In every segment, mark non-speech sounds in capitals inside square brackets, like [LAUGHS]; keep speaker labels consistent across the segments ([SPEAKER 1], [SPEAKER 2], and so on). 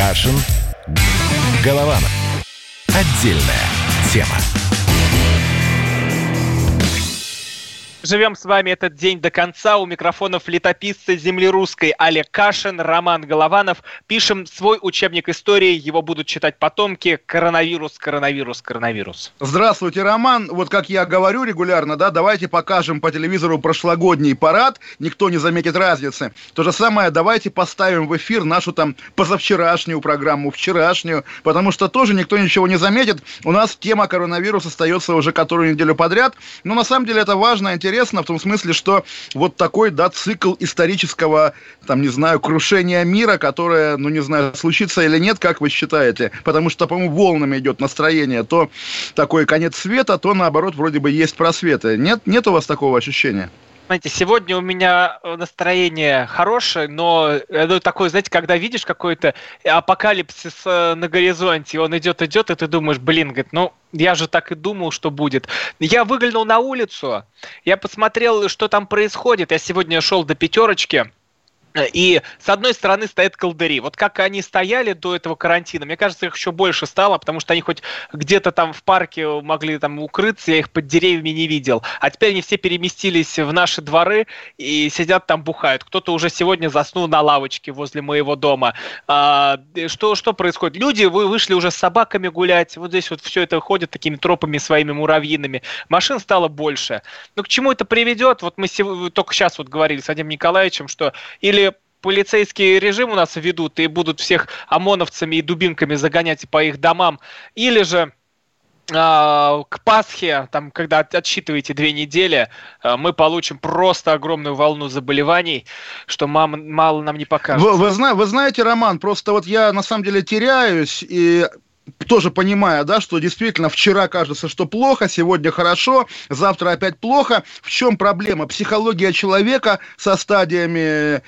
[SPEAKER 1] Кашин. Голованов. Отдельная тема.
[SPEAKER 2] Живем с вами этот день до конца. У микрофонов летописцы земли русской Олег Кашин, Роман Голованов. Пишем свой учебник истории. Его будут читать потомки. Коронавирус, коронавирус, коронавирус.
[SPEAKER 3] Здравствуйте, Роман. Вот как я говорю регулярно, да, давайте покажем по телевизору прошлогодний парад. Никто не заметит разницы. То же самое, давайте поставим в эфир нашу там позавчерашнюю программу, вчерашнюю, потому что тоже никто ничего не заметит. У нас тема коронавируса остается уже которую неделю подряд. Но на самом деле это важно, интересно интересно в том смысле, что вот такой, да, цикл исторического, там, не знаю, крушения мира, которое, ну, не знаю, случится или нет, как вы считаете? Потому что, по-моему, волнами идет настроение. То такой конец света, то, наоборот, вроде бы есть просветы. Нет, нет у вас такого ощущения?
[SPEAKER 2] Знаете, сегодня у меня настроение хорошее, но ну, такое, знаете, когда видишь какой-то апокалипсис э, на горизонте, он идет, идет, и ты думаешь, блин, говорит, ну, я же так и думал, что будет. Я выглянул на улицу, я посмотрел, что там происходит. Я сегодня шел до пятерочки, и с одной стороны стоят колдыри. Вот как они стояли до этого карантина, мне кажется, их еще больше стало, потому что они хоть где-то там в парке могли там укрыться, я их под деревьями не видел. А теперь они все переместились в наши дворы и сидят там бухают. Кто-то уже сегодня заснул на лавочке возле моего дома. А, что, что происходит? Люди вы вышли уже с собаками гулять, вот здесь вот все это ходит такими тропами своими муравьиными. Машин стало больше. Но к чему это приведет? Вот мы только сейчас вот говорили с Вадимом Николаевичем, что или полицейский режим у нас ведут и будут всех ОМОНовцами и дубинками загонять по их домам, или же а, к Пасхе, там, когда отсчитываете две недели, а, мы получим просто огромную волну заболеваний, что мам, мало нам не покажет.
[SPEAKER 3] Вы, вы, вы знаете, Роман, просто вот я на самом деле теряюсь, и тоже понимая, да, что действительно вчера кажется, что плохо, сегодня хорошо, завтра опять плохо. В чем проблема? Психология человека со стадиями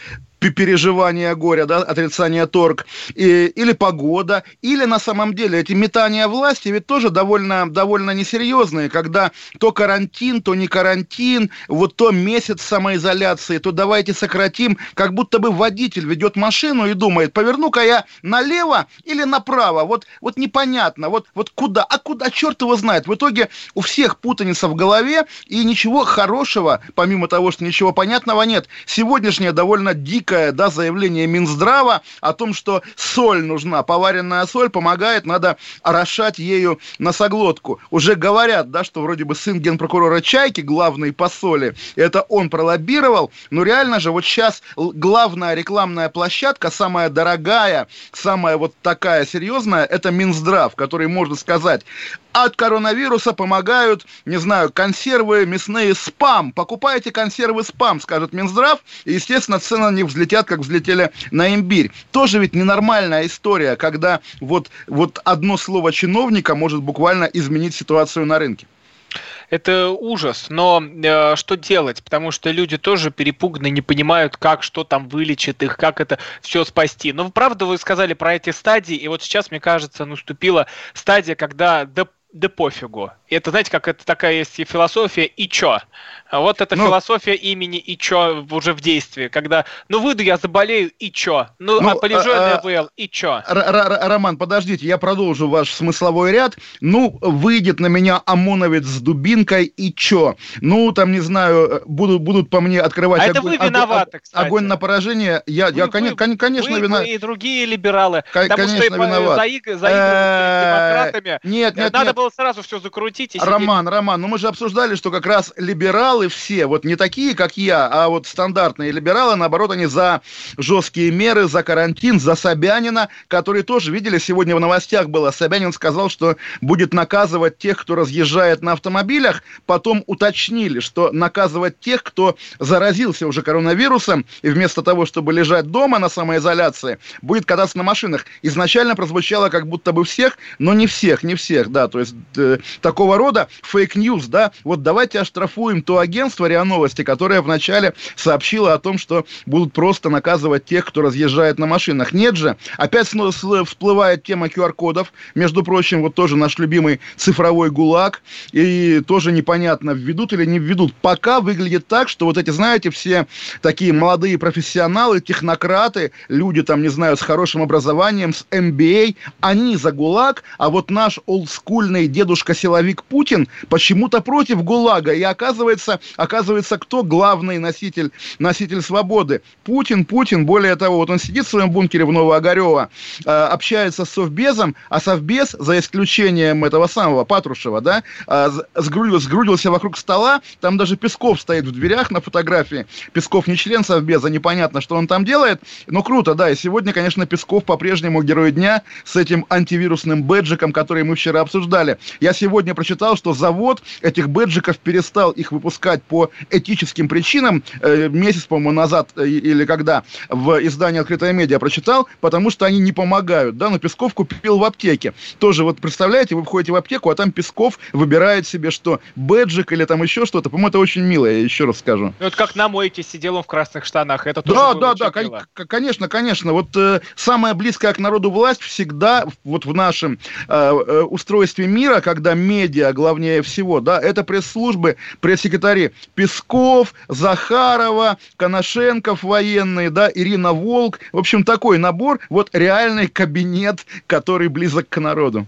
[SPEAKER 3] переживания горя, да, отрицания торг, и, или погода, или на самом деле эти метания власти ведь тоже довольно, довольно несерьезные, когда то карантин, то не карантин, вот то месяц самоизоляции, то давайте сократим, как будто бы водитель ведет машину и думает, поверну-ка я налево или направо, вот, вот непонятно, вот, вот куда, а куда, черт его знает. В итоге у всех путаница в голове, и ничего хорошего, помимо того, что ничего понятного нет. Сегодняшняя довольно дикая дикое да, заявление Минздрава о том, что соль нужна, поваренная соль помогает, надо орошать ею носоглотку. Уже говорят, да, что вроде бы сын генпрокурора Чайки, главный по соли, это он пролоббировал, но реально же вот сейчас главная рекламная площадка, самая дорогая, самая вот такая серьезная, это Минздрав, который, можно сказать, от коронавируса помогают, не знаю, консервы мясные спам. Покупайте консервы спам, скажет Минздрав, и, естественно, цены них взлетят, как взлетели на имбирь. Тоже ведь ненормальная история, когда вот, вот одно слово чиновника может буквально изменить ситуацию на рынке.
[SPEAKER 2] Это ужас, но э, что делать? Потому что люди тоже перепуганы, не понимают, как, что там вылечит их, как это все спасти. Но правда вы сказали про эти стадии, и вот сейчас, мне кажется, наступила стадия, когда да, да пофигу. Это, знаете, как это такая есть философия «и чё?». Вот эта ну, философия имени и чё уже в действии, когда, ну, выйду я заболею, и чё? Ну, ну а полежу а, на ИВЛ, и чё?
[SPEAKER 3] Роман, подождите, я продолжу ваш смысловой ряд. Ну, выйдет на меня ОМОНовец с дубинкой, и чё? Ну, там, не знаю, будут, будут по мне открывать а
[SPEAKER 2] огонь, это вы виноваты,
[SPEAKER 3] огонь, огонь на поражение. Я, вы, я конечно, вы, конечно,
[SPEAKER 2] виноват. и другие либералы.
[SPEAKER 3] Конечно, потому что виноват.
[SPEAKER 2] Заиг, демократами.
[SPEAKER 3] Нет, нет,
[SPEAKER 2] Надо было сразу все закрутить.
[SPEAKER 3] Роман, Роман, ну мы же обсуждали, что как раз либералы все, вот не такие, как я, а вот стандартные либералы, наоборот, они за жесткие меры, за карантин, за Собянина, который тоже, видели, сегодня в новостях было, Собянин сказал, что будет наказывать тех, кто разъезжает на автомобилях, потом уточнили, что наказывать тех, кто заразился уже коронавирусом, и вместо того, чтобы лежать дома на самоизоляции, будет кататься на машинах. Изначально прозвучало как будто бы всех, но не всех, не всех, да, то есть э, такого рода фейк-ньюс, да, вот давайте оштрафуем то агентство РИА Новости, которое вначале сообщило о том, что будут просто наказывать тех, кто разъезжает на машинах. Нет же, опять всплывает тема QR-кодов, между прочим, вот тоже наш любимый цифровой ГУЛАГ, и тоже непонятно, введут или не введут. Пока выглядит так, что вот эти, знаете, все такие молодые профессионалы, технократы, люди там, не знаю, с хорошим образованием, с MBA, они за ГУЛАГ, а вот наш олдскульный дедушка-силовик Путин почему-то против ГУЛАГа. И оказывается, оказывается, кто главный носитель, носитель свободы? Путин, Путин, более того, вот он сидит в своем бункере в Новоогарево, э, общается с Совбезом, а Совбез, за исключением этого самого Патрушева, да, э, сгрудился, сгрудился вокруг стола, там даже Песков стоит в дверях на фотографии. Песков не член Совбеза, непонятно, что он там делает, но круто, да, и сегодня, конечно, Песков по-прежнему герой дня с этим антивирусным бэджиком, который мы вчера обсуждали. Я сегодня прочитал, что завод этих бэджиков перестал их выпускать по этическим причинам, э, месяц, по-моему, назад э, или когда в издании «Открытая медиа» прочитал, потому что они не помогают, да, но Песков купил в аптеке. Тоже вот представляете, вы входите в аптеку, а там Песков выбирает себе что, бэджик или там еще что-то. По-моему, это очень мило, я еще раз скажу.
[SPEAKER 2] Ну, это как на мойке сидел он в красных штанах, это тоже
[SPEAKER 3] Да, да, да, кон- конечно, конечно. Вот э, самая близкая к народу власть всегда вот в нашем э, э, устройстве мира, когда медиа главнее всего, да, это пресс-службы, пресс-секретари Песков, Захарова, Коношенков военные, да, Ирина Волк. В общем, такой набор, вот реальный кабинет, который близок к народу.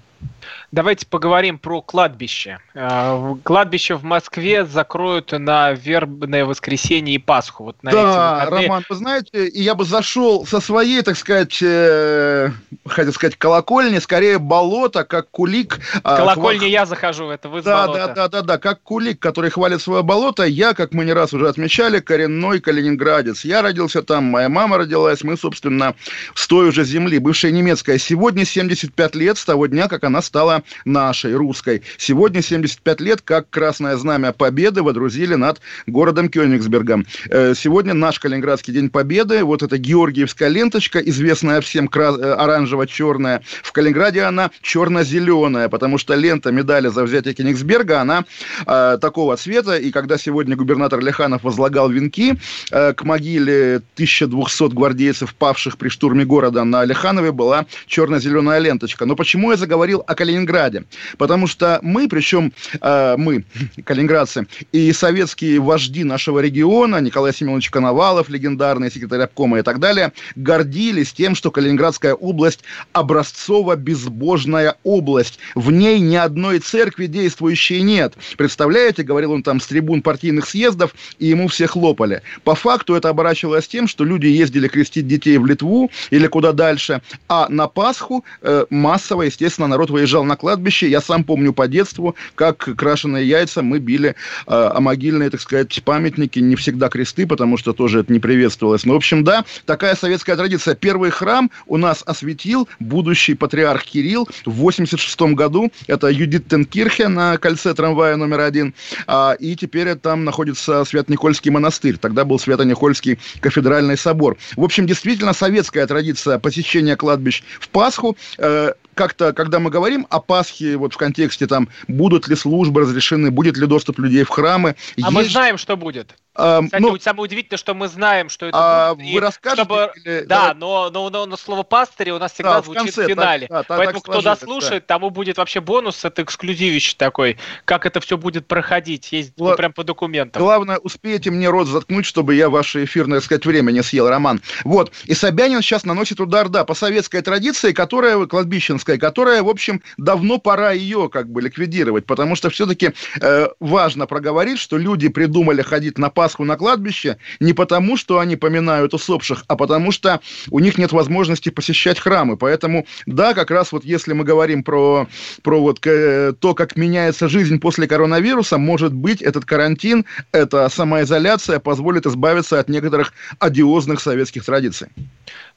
[SPEAKER 2] Давайте поговорим про кладбище. Э, кладбище в Москве закроют на вербное воскресенье и Пасху. Вот на
[SPEAKER 3] да, Роман, вы знаете, я бы зашел со своей, так сказать, э, хотел сказать, колокольни, скорее болото, как кулик.
[SPEAKER 2] А, Колокольня хва... я захожу, это вы
[SPEAKER 3] да, да, да, да, да, как кулик, который хвалит свое болото. Я, как мы не раз уже отмечали, коренной калининградец. Я родился там, моя мама родилась, мы, собственно, с той уже земли, бывшая немецкая. Сегодня 75 лет с того дня, как она стала нашей, русской. Сегодня 75 лет, как Красное Знамя Победы водрузили над городом Кёнигсбергом. Э, сегодня наш Калининградский день Победы, вот эта Георгиевская ленточка, известная всем э, оранжево-черная, в Калининграде она черно-зеленая, потому что лента медали за взятие Кенигсберга, она э, такого цвета, и когда сегодня губернатор Леханов возлагал венки к могиле 1200 гвардейцев, павших при штурме города на Леханове, была черно-зеленая ленточка. Но почему я заговорил о Калининграде? Потому что мы, причем э, мы, [LAUGHS] калининградцы, и советские вожди нашего региона, Николай Семенович Коновалов, легендарный секретарь обкома и так далее, гордились тем, что Калининградская область образцово-безбожная область. В ней ни одной церкви действующей нет. Представляете, говорил он там с трибун партийных съездов, и ему все хлопали. По факту это оборачивалось тем, что люди ездили крестить детей в Литву или куда дальше, а на Пасху э, массово, естественно, народ выезжал на кладбище. Я сам помню по детству, как крашеные яйца мы били э, о могильные, так сказать, памятники, не всегда кресты, потому что тоже это не приветствовалось. Но, в общем, да, такая советская традиция. Первый храм у нас осветил будущий патриарх Кирилл в 86 году. Это Юдит Тенкирхе на кольце трамвая номер один. А, и теперь там находится Свято-Никольский монастырь. Тогда был Свято-Никольский кафедральный собор. В общем, действительно советская традиция посещения кладбищ в Пасху. Э, как-то, когда мы говорим о Пасхе, вот в контексте там, будут ли службы разрешены, будет ли доступ людей в храмы.
[SPEAKER 2] А есть... мы знаем, что будет. Кстати, ну, самое удивительное, что мы знаем, что это
[SPEAKER 3] а, будет. Вы расскажете? Чтобы...
[SPEAKER 2] Или... Да, но, но, но, но слово пастыри у нас всегда да, звучит в, конце, в финале. Так, да, Поэтому так кто дослушает, да. тому будет вообще бонус, это эксклюзивище такой, как это все будет проходить, есть Гла... ну, прям по документам.
[SPEAKER 3] Главное, успейте мне рот заткнуть, чтобы я ваше эфирное, так сказать, время не съел, Роман. Вот, и Собянин сейчас наносит удар, да, по советской традиции, которая, кладбищенская, которая, в общем, давно пора ее как бы ликвидировать, потому что все-таки э, важно проговорить, что люди придумали ходить на Пасху на кладбище, не потому, что они поминают усопших, а потому что у них нет возможности посещать храмы. Поэтому, да, как раз вот если мы говорим про, про вот то, как меняется жизнь после коронавируса, может быть, этот карантин, эта самоизоляция позволит избавиться от некоторых одиозных советских традиций.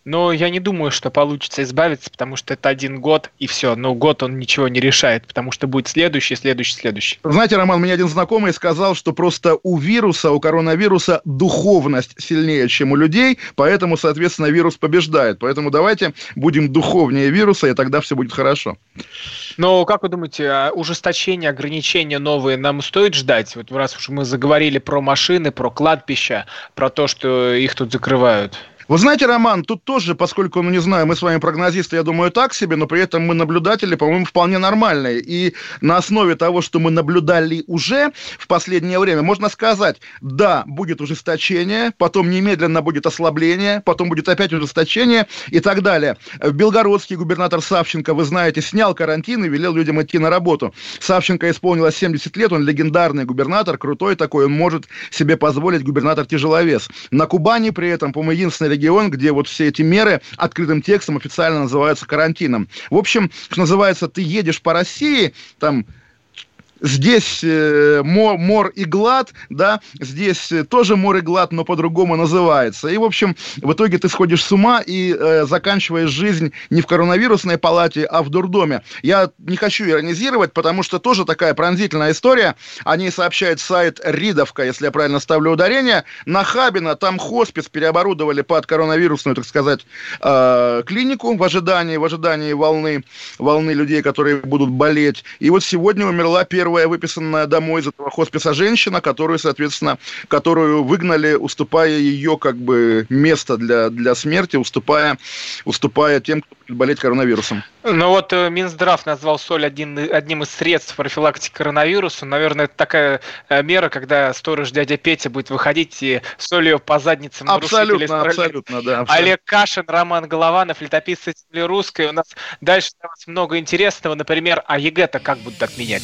[SPEAKER 2] Но я не думаю, что получится избавиться, потому что это один год, и все. Но год он ничего не решает, потому что будет следующий, следующий, следующий.
[SPEAKER 3] Знаете, Роман, мне один знакомый сказал, что просто у вируса, у коронавируса духовность сильнее, чем у людей, поэтому, соответственно, вирус побеждает. Поэтому давайте будем духовнее вируса, и тогда все будет хорошо.
[SPEAKER 2] Но как вы думаете, а ужесточения, ограничения новые нам стоит ждать? Вот раз уж мы заговорили про машины, про кладбища, про то, что их тут закрывают.
[SPEAKER 3] Вы знаете, Роман, тут тоже, поскольку, ну не знаю, мы с вами прогнозисты, я думаю, так себе, но при этом мы наблюдатели, по-моему, вполне нормальные. И на основе того, что мы наблюдали уже в последнее время, можно сказать, да, будет ужесточение, потом немедленно будет ослабление, потом будет опять ужесточение и так далее. Белгородский губернатор Савченко, вы знаете, снял карантин и велел людям идти на работу. Савченко исполнилось 70 лет, он легендарный губернатор, крутой такой, он может себе позволить губернатор-тяжеловес. На Кубани при этом, по-моему, единственный регион, где вот все эти меры открытым текстом официально называются карантином. В общем, что называется, ты едешь по России, там Здесь э, мор, мор и глад, да, здесь э, тоже мор и глад, но по-другому называется. И, в общем, в итоге ты сходишь с ума и э, заканчиваешь жизнь не в коронавирусной палате, а в дурдоме. Я не хочу иронизировать, потому что тоже такая пронзительная история. О ней сообщает сайт Ридовка, если я правильно ставлю ударение. На Хабина там хоспис переоборудовали под коронавирусную, так сказать, э, клинику в ожидании, в ожидании волны, волны людей, которые будут болеть. И вот сегодня умерла первая первая выписанная домой из этого хосписа женщина, которую, соответственно, которую выгнали, уступая ее как бы место для, для смерти, уступая, уступая тем, кто будет болеть коронавирусом.
[SPEAKER 2] Ну вот э, Минздрав назвал соль один, одним из средств профилактики коронавируса. Наверное, это такая э, мера, когда сторож дядя Петя будет выходить и солью по задницам
[SPEAKER 3] абсолютно, абсолютно, да. Абсолютно.
[SPEAKER 2] Олег Кашин, Роман Голованов, летописцы русской. У нас дальше для вас много интересного. Например, а ЕГЭ-то как будут отменять?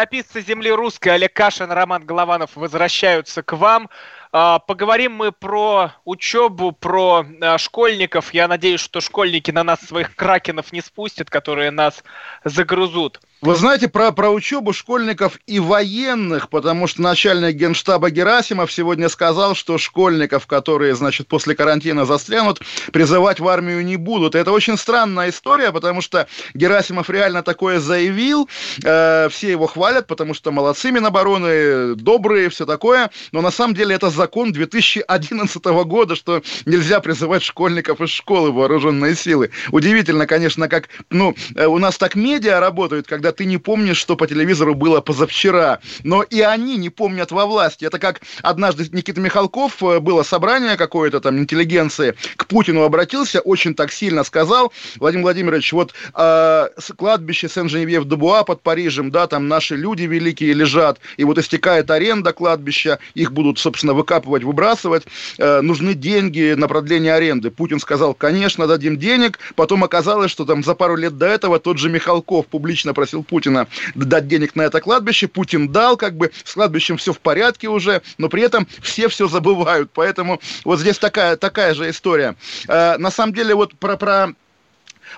[SPEAKER 2] Летописцы земли русской Олег Кашин, Роман Голованов возвращаются к вам. А, поговорим мы про учебу, про а, школьников. Я надеюсь, что школьники на нас своих кракенов не спустят, которые нас загрызут.
[SPEAKER 3] Вы знаете про, про учебу школьников и военных, потому что начальник генштаба Герасимов сегодня сказал, что школьников, которые, значит, после карантина застрянут, призывать в армию не будут. это очень странная история, потому что Герасимов реально такое заявил, э, все его хвалят, потому что молодцы Минобороны, добрые, все такое, но на самом деле это закон 2011 года, что нельзя призывать школьников из школы вооруженные силы. Удивительно, конечно, как, ну, э, у нас так медиа работают, когда когда ты не помнишь, что по телевизору было позавчера. Но и они не помнят во власти. Это как однажды Никита Михалков, э, было собрание какое-то там интеллигенции, к Путину обратился, очень так сильно сказал, Владимир Владимирович, вот э, кладбище Сен-Женевьев-де-Буа под Парижем, да, там наши люди великие лежат, и вот истекает аренда кладбища, их будут, собственно, выкапывать, выбрасывать, э, нужны деньги на продление аренды. Путин сказал, конечно, дадим денег, потом оказалось, что там за пару лет до этого тот же Михалков публично просил попросил Путина дать денег на это кладбище. Путин дал, как бы с кладбищем все в порядке уже, но при этом все все забывают. Поэтому вот здесь такая, такая же история. Э, на самом деле вот про, про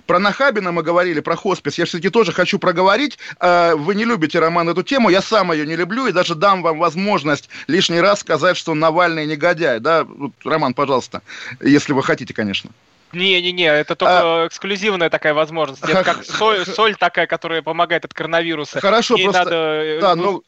[SPEAKER 3] про Нахабина мы говорили, про хоспис. Я все-таки тоже хочу проговорить. Э, вы не любите, Роман, эту тему. Я сам ее не люблю и даже дам вам возможность лишний раз сказать, что Навальный негодяй. Да? Роман, пожалуйста, если вы хотите, конечно.
[SPEAKER 2] Не-не-не, это только а... эксклюзивная такая возможность. Это как соль, соль такая, которая помогает от коронавируса.
[SPEAKER 3] Хорошо, Ей просто... надо
[SPEAKER 2] э, да, ну,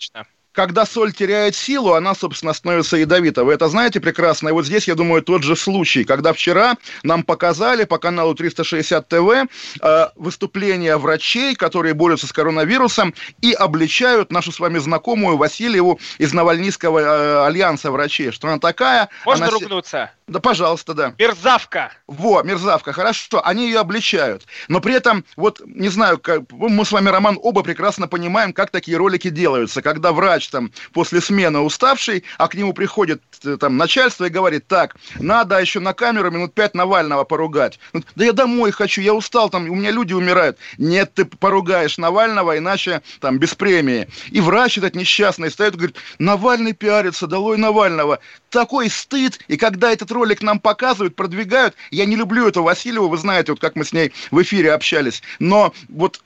[SPEAKER 3] когда соль теряет силу, она, собственно, становится ядовитой. Вы это знаете прекрасно. И вот здесь, я думаю, тот же случай, когда вчера нам показали по каналу 360 ТВ э, выступления врачей, которые борются с коронавирусом и обличают нашу с вами знакомую Васильеву из Навальнийского э, альянса врачей. Что она такая?
[SPEAKER 2] Можно
[SPEAKER 3] она
[SPEAKER 2] ругнуться?
[SPEAKER 3] Да, пожалуйста, да.
[SPEAKER 2] Мерзавка!
[SPEAKER 3] Во, мерзавка, хорошо, они ее обличают. Но при этом, вот, не знаю, как, мы с вами, Роман, оба прекрасно понимаем, как такие ролики делаются. Когда врач там после смены уставший, а к нему приходит э, там начальство и говорит, так, надо еще на камеру минут пять Навального поругать. Да я домой хочу, я устал, там, у меня люди умирают. Нет, ты поругаешь Навального, иначе там без премии. И врач этот несчастный стоит и говорит, Навальный пиарится, долой Навального. Такой стыд, и когда этот ролик нам показывают, продвигают. Я не люблю эту Васильеву, вы знаете, вот как мы с ней в эфире общались. Но вот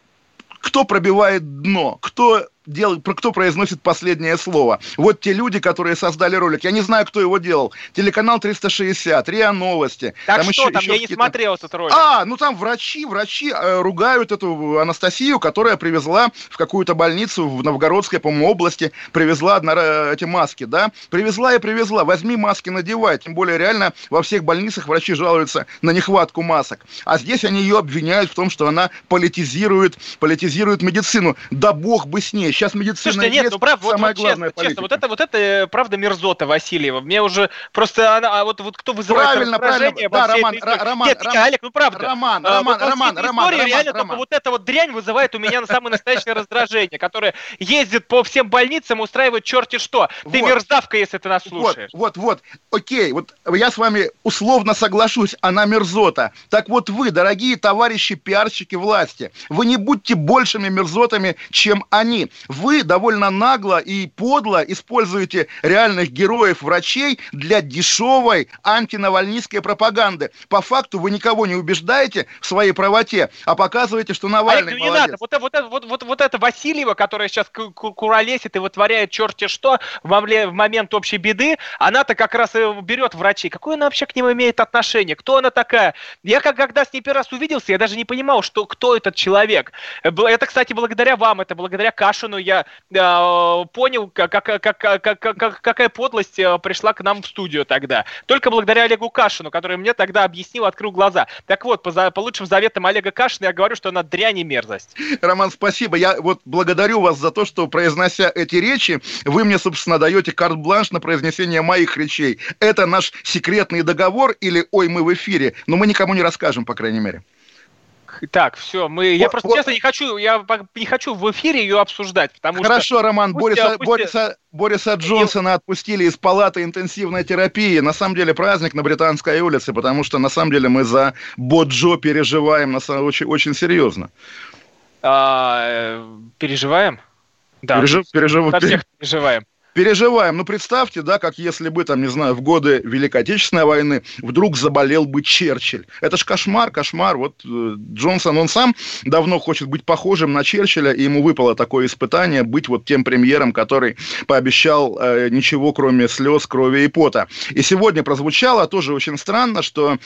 [SPEAKER 3] кто пробивает дно, кто дел, кто произносит последнее слово. Вот те люди, которые создали ролик. Я не знаю, кто его делал. Телеканал 360, РИА Новости.
[SPEAKER 2] Так там что еще, там? Еще я не смотрел этот ролик.
[SPEAKER 3] А, ну там врачи, врачи э, ругают эту Анастасию, которая привезла в какую-то больницу в Новгородской, по-моему, области, привезла одна, э, эти маски, да? Привезла и привезла. Возьми маски, надевай. Тем более, реально, во всех больницах врачи жалуются на нехватку масок. А здесь они ее обвиняют в том, что она политизирует, политизирует медицину. Да бог бы с ней сейчас медицина
[SPEAKER 2] Слушайте, нет, ну правда, вот, вот честно, честно, вот это, вот это э, правда мерзота Васильева. Мне уже просто она, а вот, вот кто вызывает
[SPEAKER 3] правильно, правильно, да, Роман,
[SPEAKER 2] этой Роман, нет, Роман, Олег, ну правда.
[SPEAKER 3] Роман, а, Роман, вот, Роман, Роман, Роман,
[SPEAKER 2] реально Роман. только вот эта вот дрянь вызывает у меня на самое настоящее раздражение, которое ездит по всем больницам, устраивает черти что. Ты вот. мерзавка, если ты нас слушаешь.
[SPEAKER 3] Вот, вот, вот, окей, вот я с вами условно соглашусь, она мерзота. Так вот вы, дорогие товарищи пиарщики власти, вы не будьте большими мерзотами, чем они вы довольно нагло и подло используете реальных героев врачей для дешевой антинавальнистской пропаганды. По факту вы никого не убеждаете в своей правоте, а показываете, что Навальный Олег, ну не молодец. надо.
[SPEAKER 2] Вот, вот, вот, вот, вот это Васильева, которая сейчас куролесит и вытворяет черти что в момент общей беды, она-то как раз и берет врачей. Какое она вообще к ним имеет отношение? Кто она такая? Я как, когда с ней первый раз увиделся, я даже не понимал, что, кто этот человек. Это, кстати, благодаря вам, это благодаря Кашину я э, понял, как, как, как, как, как, какая подлость э, пришла к нам в студию тогда. Только благодаря Олегу Кашину, который мне тогда объяснил, открыл глаза. Так вот, по, по лучшим заветам Олега Кашина я говорю, что она дрянь и мерзость.
[SPEAKER 3] Роман, спасибо. Я вот благодарю вас за то, что, произнося эти речи, вы мне, собственно, даете карт-бланш на произнесение моих речей. Это наш секретный договор или «Ой, мы в эфире», но мы никому не расскажем, по крайней мере.
[SPEAKER 2] Так, все, мы. Вот, я просто вот. честно не хочу, я не хочу в эфире ее обсуждать, потому
[SPEAKER 3] Хорошо,
[SPEAKER 2] что.
[SPEAKER 3] Хорошо, Роман, пусть, Бориса, пусть... Бориса, Бориса Джонсона отпустили из палаты интенсивной терапии. На самом деле праздник на Британской улице, потому что на самом деле мы за Боджо переживаем на самом, очень, очень серьезно.
[SPEAKER 2] А, э, переживаем?
[SPEAKER 3] Да. Пережив, пережив,
[SPEAKER 2] за всех переживаем
[SPEAKER 3] переживаем. Ну, представьте, да, как если бы, там, не знаю, в годы Великой Отечественной войны вдруг заболел бы Черчилль. Это ж кошмар, кошмар. Вот э, Джонсон, он сам давно хочет быть похожим на Черчилля, и ему выпало такое испытание быть вот тем премьером, который пообещал э, ничего, кроме слез, крови и пота. И сегодня прозвучало тоже очень странно, что э,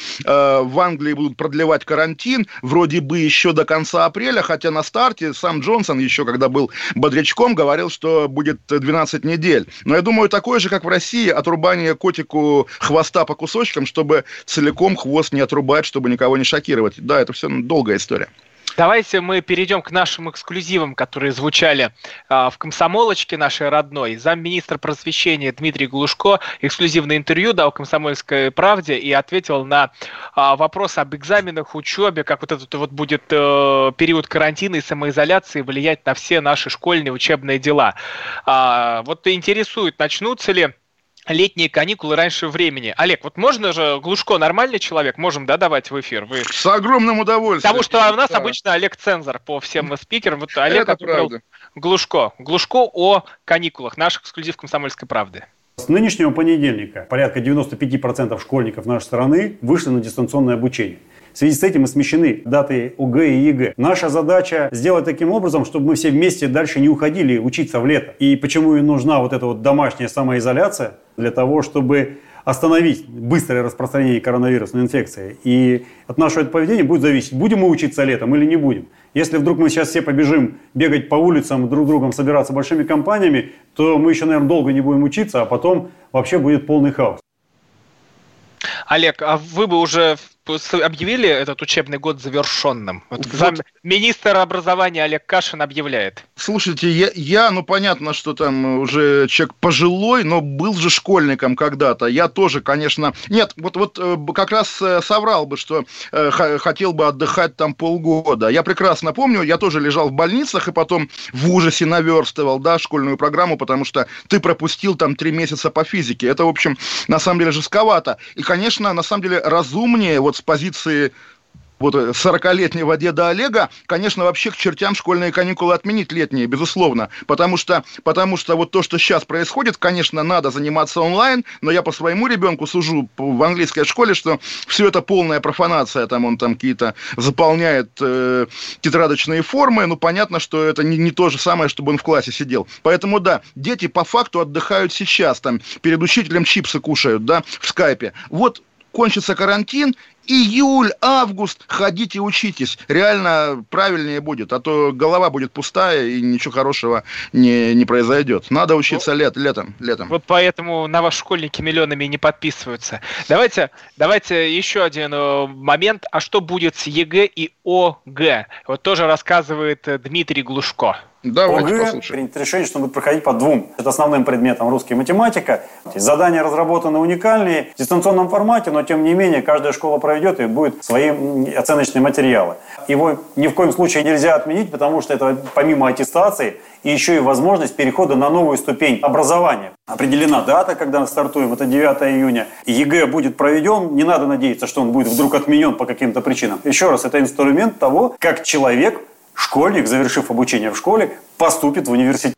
[SPEAKER 3] в Англии будут продлевать карантин вроде бы еще до конца апреля, хотя на старте сам Джонсон еще, когда был бодрячком, говорил, что будет 12 недель цель. Но я думаю, такое же, как в России, отрубание котику хвоста по кусочкам, чтобы целиком хвост не отрубать, чтобы никого не шокировать. Да, это все долгая история.
[SPEAKER 2] Давайте мы перейдем к нашим эксклюзивам, которые звучали а, в комсомолочке нашей родной. Замминистра просвещения Дмитрий Глушко эксклюзивное интервью дал комсомольской правде и ответил на а, вопрос об экзаменах, учебе, как вот этот вот будет а, период карантина и самоизоляции влиять на все наши школьные учебные дела. А, вот интересует, начнутся ли летние каникулы раньше времени. Олег, вот можно же, Глушко нормальный человек, можем, да, давать в эфир? Вы...
[SPEAKER 3] С огромным удовольствием.
[SPEAKER 2] Потому что у нас да. обычно Олег Цензор по всем [LAUGHS] спикерам. Вот Олег
[SPEAKER 3] Это правда.
[SPEAKER 2] Глушко. Глушко о каникулах. Наш эксклюзив «Комсомольской правды».
[SPEAKER 4] С нынешнего понедельника порядка 95% школьников нашей страны вышли на дистанционное обучение. В связи с этим и смещены даты ОГЭ и ЕГЭ. Наша задача сделать таким образом, чтобы мы все вместе дальше не уходили учиться в лето. И почему и нужна вот эта вот домашняя самоизоляция? Для того, чтобы остановить быстрое распространение коронавирусной инфекции. И от нашего поведения будет зависеть, будем мы учиться летом или не будем. Если вдруг мы сейчас все побежим бегать по улицам, друг с другом собираться большими компаниями, то мы еще, наверное, долго не будем учиться, а потом вообще будет полный хаос.
[SPEAKER 2] Олег, а вы бы уже объявили этот учебный год завершенным? Вот, вот. Зам... Министр образования Олег Кашин объявляет.
[SPEAKER 3] Слушайте, я, я, ну понятно, что там уже человек пожилой, но был же школьником когда-то. Я тоже, конечно... Нет, вот, вот э, как раз э, соврал бы, что э, хотел бы отдыхать там полгода. Я прекрасно помню, я тоже лежал в больницах и потом в ужасе наверстывал, да, школьную программу, потому что ты пропустил там три месяца по физике. Это, в общем, на самом деле жестковато. И, конечно, на самом деле разумнее вот с позиции вот 40-летнего деда Олега, конечно, вообще к чертям школьные каникулы отменить летние, безусловно. Потому что, потому что вот то, что сейчас происходит, конечно, надо заниматься онлайн, но я по своему ребенку сужу в английской школе, что все это полная профанация, там он там какие-то заполняет э, тетрадочные формы, ну, понятно, что это не, не то же самое, чтобы он в классе сидел. Поэтому, да, дети по факту отдыхают сейчас, там, перед учителем чипсы кушают, да, в скайпе. Вот кончится карантин, июль, август, ходите учитесь. Реально правильнее будет, а то голова будет пустая и ничего хорошего не, не произойдет. Надо учиться лет, летом, летом.
[SPEAKER 2] Вот поэтому на вас школьники миллионами не подписываются. Давайте, давайте еще один э, момент. А что будет с ЕГЭ и ОГЭ? Вот тоже рассказывает э, Дмитрий Глушко.
[SPEAKER 4] Давайте ОГЭ послушаем. принято решение, что будет проходить по двум. Это основным предметом русский математика. Задания разработаны уникальные, в дистанционном формате, но тем не менее каждая школа проведет и будет свои оценочные материалы. Его ни в коем случае нельзя отменить, потому что это помимо аттестации и еще и возможность перехода на новую ступень образования. Определена дата, когда стартуем, это 9 июня. ЕГЭ будет проведен, не надо надеяться, что он будет вдруг отменен по каким-то причинам. Еще раз, это инструмент того, как человек школьник, завершив обучение в школе, поступит в университет.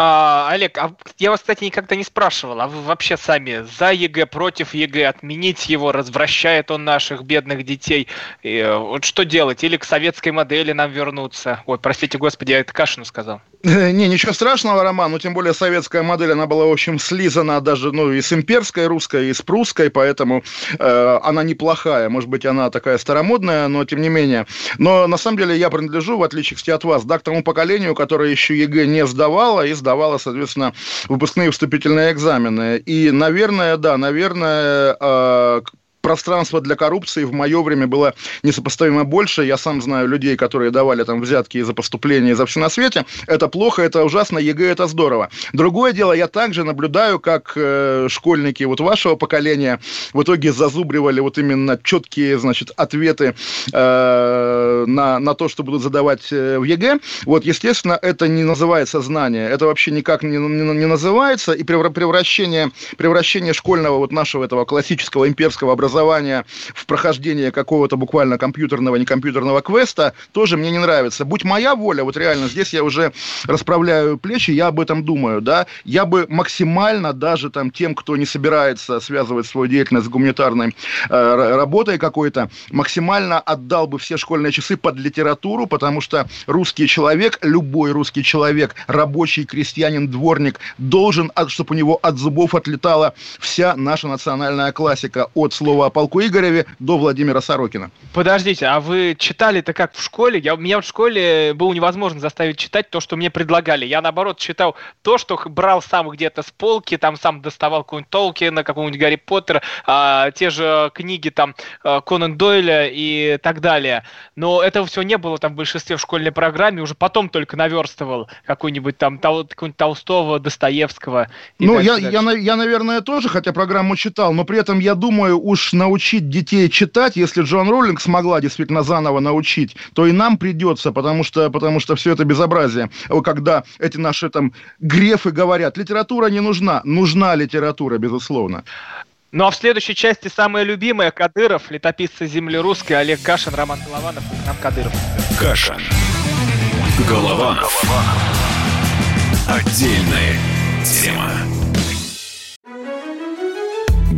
[SPEAKER 2] А, Олег, а я вас, кстати, никогда не спрашивал, а вы вообще сами за ЕГЭ, против ЕГЭ, отменить его, развращает он наших бедных детей? И, э, вот что делать? Или к советской модели нам вернуться? Ой, простите, господи, я это Кашину сказал. [LAUGHS]
[SPEAKER 3] Не, ничего страшного, Роман, ну тем более советская модель, она была, в общем, слизана даже, ну, и с имперской русской, и с прусской, поэтому э, она неплохая. Может быть, она такая старомодная, но тем не менее. Но на самом деле я принадлежу, в отличие, кстати, от вас, да, к тому поколению, которое еще ЕГЭ не сдавало и сдавало, соответственно, выпускные вступительные экзамены. И, наверное, да, наверное, э, пространство для коррупции в мое время было несопоставимо больше. Я сам знаю людей, которые давали там взятки за поступление за все на свете. Это плохо, это ужасно, ЕГЭ это здорово. Другое дело, я также наблюдаю, как э, школьники вот вашего поколения в итоге зазубривали вот именно четкие, значит, ответы э, на, на то, что будут задавать э, в ЕГЭ. Вот, естественно, это не называется знание, это вообще никак не, не, не называется, и превращение, превращение школьного вот нашего этого классического имперского образования образования в прохождение какого-то буквально компьютерного, некомпьютерного квеста тоже мне не нравится. Будь моя воля, вот реально здесь я уже расправляю плечи, я об этом думаю, да, я бы максимально даже там тем, кто не собирается связывать свою деятельность с гуманитарной э, работой какой-то, максимально отдал бы все школьные часы под литературу, потому что русский человек, любой русский человек, рабочий, крестьянин, дворник, должен, чтобы у него от зубов отлетала вся наша национальная классика от слова о полку Игореве до Владимира Сорокина.
[SPEAKER 2] Подождите, а вы читали-то как в школе? Я, меня в школе было невозможно заставить читать то, что мне предлагали. Я, наоборот, читал то, что брал сам где-то с полки, там сам доставал какого-нибудь Толкина, какого-нибудь Гарри Поттера, а, те же книги там а, Конан Дойля и так далее. Но этого всего не было там в большинстве в школьной программе, уже потом только наверстывал какой-нибудь там какого-нибудь Толстого, Достоевского.
[SPEAKER 3] Ну, я, я, я, наверное, тоже, хотя программу читал, но при этом я думаю, уж научить детей читать, если Джон Роллинг смогла действительно заново научить, то и нам придется, потому что, потому что все это безобразие. Когда эти наши там грефы говорят, литература не нужна, нужна литература, безусловно.
[SPEAKER 2] Ну а в следующей части самое любимое Кадыров, летописцы земли русской, Олег Кашин, Роман Голованов, нам Кадыров.
[SPEAKER 1] Кашин. Голованов. Отдельная тема.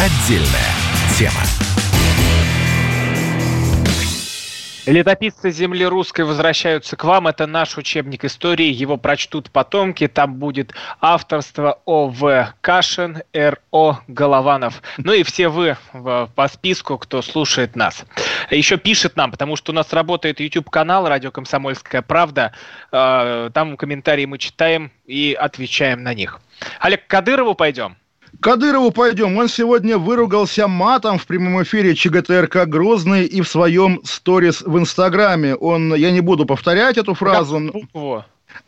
[SPEAKER 1] Отдельная тема.
[SPEAKER 2] Летописцы земли русской возвращаются к вам. Это наш учебник истории. Его прочтут потомки. Там будет авторство О.В. Кашин, Р.О. Голованов. Ну и все вы по списку, кто слушает нас. Еще пишет нам, потому что у нас работает YouTube-канал «Радио Комсомольская правда». Э, там комментарии мы читаем и отвечаем на них. Олег, Кадырову пойдем?
[SPEAKER 3] Кадырову пойдем. Он сегодня выругался матом в прямом эфире ЧГТРК Грозный и в своем сторис в Инстаграме. Он, я не буду повторять эту фразу. Букву.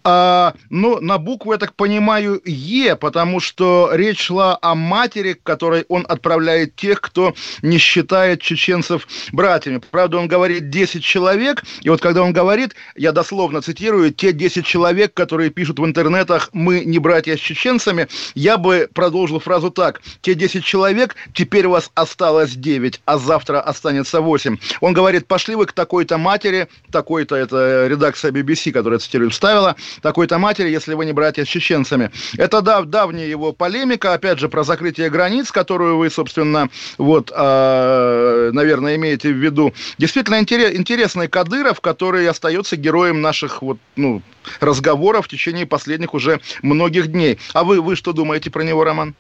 [SPEAKER 3] А, ну, на букву, я так понимаю, Е, потому что речь шла о матери, к которой он отправляет тех, кто не считает чеченцев братьями. Правда, он говорит 10 человек, и вот когда он говорит, я дословно цитирую, те 10 человек, которые пишут в интернетах «мы не братья с чеченцами», я бы продолжил фразу так. Те 10 человек, теперь у вас осталось 9, а завтра останется 8. Он говорит, пошли вы к такой-то матери, такой-то, это редакция BBC, которая цитирую, вставила, такой-то матери, если вы не братья с чеченцами. Это дав, давняя его полемика, опять же, про закрытие границ, которую вы, собственно, вот, э, наверное, имеете в виду. Действительно интерес, интересный Кадыров, который остается героем наших вот, ну, разговоров в течение последних уже многих дней. А вы, вы что думаете про него, Роман?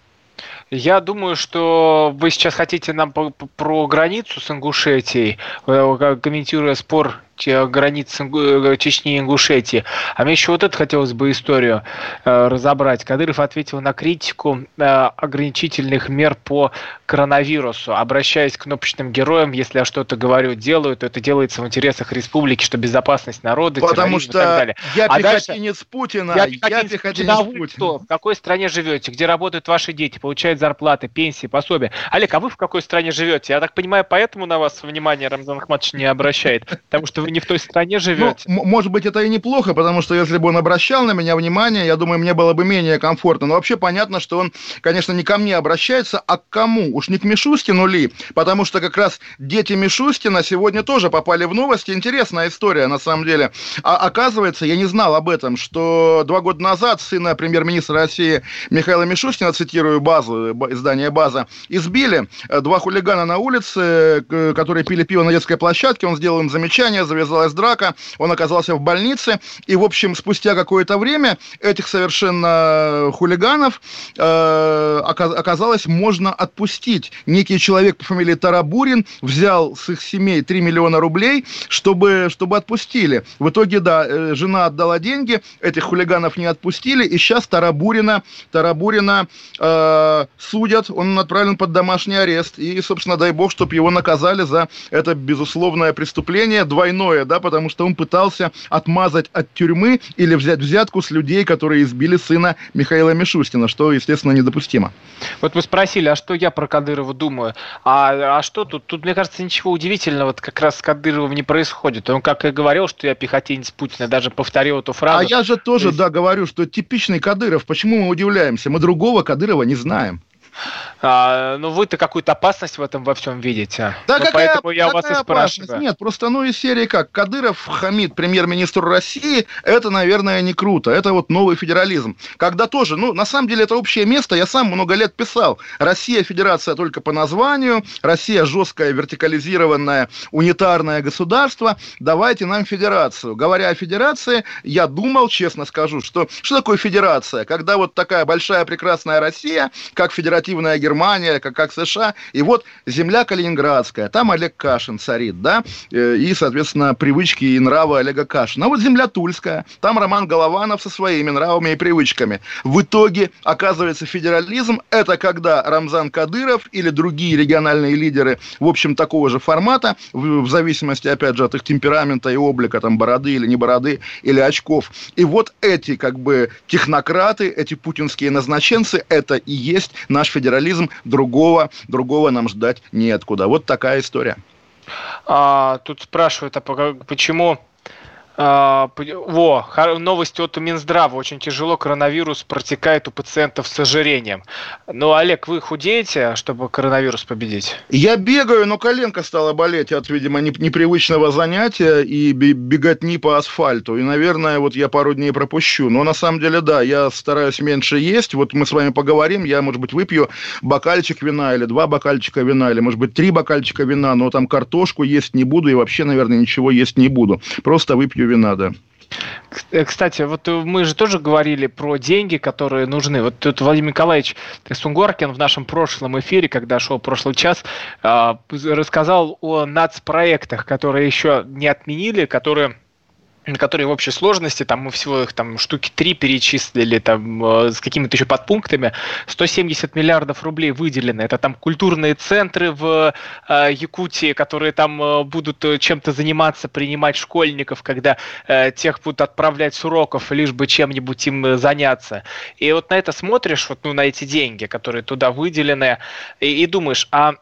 [SPEAKER 2] Я думаю, что вы сейчас хотите нам про границу с Ингушетией, э, комментируя спор границ э, Чечни и Ингушетии. А мне еще вот это хотелось бы историю э, разобрать. Кадыров ответил на критику э, ограничительных мер по коронавирусу, обращаясь к кнопочным героям, если я что-то говорю, делаю, то это делается в интересах республики, что безопасность народа,
[SPEAKER 3] Потому что и так далее. я а пехотинец дальше, Путина, я
[SPEAKER 2] пехотинец, я пехотинец Путина. Кто, в какой стране живете, где работают ваши дети, получают зарплаты, пенсии, пособия. Олег, а вы в какой стране живете? Я так понимаю, поэтому на вас внимание Рамзан Ахматович не обращает, потому что вы не в той стране живете.
[SPEAKER 3] Ну, может быть, это и неплохо, потому что если бы он обращал на меня внимание, я думаю, мне было бы менее комфортно. Но вообще понятно, что он, конечно, не ко мне обращается, а к кому? Уж не к Мишустину ли? Потому что как раз дети Мишустина сегодня тоже попали в новости. Интересная история, на самом деле. А оказывается, я не знал об этом, что два года назад сына премьер-министра России Михаила Мишустина, цитирую базу, издание «База», избили два хулигана на улице, которые пили пиво на детской площадке. Он сделал им замечание, завязалась драка, он оказался в больнице, и, в общем, спустя какое-то время этих совершенно хулиганов э, оказалось можно отпустить. Некий человек по фамилии Тарабурин взял с их семей 3 миллиона рублей, чтобы, чтобы отпустили. В итоге, да, э, жена отдала деньги, этих хулиганов не отпустили, и сейчас Тарабурина, Тарабурина э, судят, он отправлен под домашний арест, и, собственно, дай бог, чтобы его наказали за это безусловное преступление двойное двойное, да, потому что он пытался отмазать от тюрьмы или взять взятку с людей, которые избили сына Михаила Мишустина, что, естественно, недопустимо.
[SPEAKER 2] Вот вы спросили, а что я про Кадырова думаю? А, а что тут? Тут, мне кажется, ничего удивительного как раз с Кадыровым не происходит. Он, как и говорил, что я пехотинец Путина, даже повторил эту фразу.
[SPEAKER 3] А я же тоже, есть... да, говорю, что типичный Кадыров. Почему мы удивляемся? Мы другого Кадырова не знаем.
[SPEAKER 2] А, ну, вы-то какую-то опасность в этом во всем видите.
[SPEAKER 3] Да,
[SPEAKER 2] ну,
[SPEAKER 3] какая, поэтому я какая вас и спрашиваю. Нет, просто, ну, из серии как, Кадыров хамит премьер-министру России, это, наверное, не круто. Это вот новый федерализм. Когда тоже, ну, на самом деле, это общее место, я сам много лет писал. Россия федерация только по названию, Россия жесткое, вертикализированное, унитарное государство, давайте нам федерацию. Говоря о федерации, я думал, честно скажу, что что такое федерация? Когда вот такая большая прекрасная Россия, как федеративная федеративная Германия, как, как США, и вот земля Калининградская, там Олег Кашин царит, да, э, и, соответственно, привычки и нравы Олега Кашина. А вот земля Тульская, там Роман Голованов со своими нравами и привычками. В итоге, оказывается, федерализм – это когда Рамзан Кадыров или другие региональные лидеры, в общем, такого же формата, в, в зависимости, опять же, от их темперамента и облика, там, бороды или не бороды, или очков. И вот эти, как бы, технократы, эти путинские назначенцы, это и есть наш федерализм, другого, другого нам ждать неоткуда. Вот такая история.
[SPEAKER 2] А, тут спрашивают, а почему А, во, новость от Минздрава. Очень тяжело коронавирус протекает у пациентов с ожирением. Ну, Олег, вы худеете, чтобы коронавирус победить?
[SPEAKER 3] Я бегаю, но коленка стала болеть от, видимо, непривычного занятия и бегать не по асфальту. И, наверное, вот я пару дней пропущу. Но на самом деле, да, я стараюсь меньше есть. Вот мы с вами поговорим, я, может быть, выпью бокальчик вина или два бокальчика вина, или, может быть, три бокальчика вина, но там картошку есть не буду и вообще, наверное, ничего есть не буду. Просто выпью вина, да.
[SPEAKER 2] Э, кстати, вот мы же тоже говорили про деньги, которые нужны. Вот тут Владимир Николаевич Сунгоркин в нашем прошлом эфире, когда шел прошлый час, а, рассказал о нацпроектах, которые еще не отменили, которые которые в общей сложности, там мы всего их там штуки три перечислили, там э, с какими-то еще подпунктами, 170 миллиардов рублей выделено. Это там культурные центры в э, Якутии, которые там э, будут э, чем-то заниматься, принимать школьников, когда э, тех будут отправлять с уроков, лишь бы чем-нибудь им э, заняться. И вот на это смотришь, вот ну, на эти деньги, которые туда выделены, и, и думаешь, а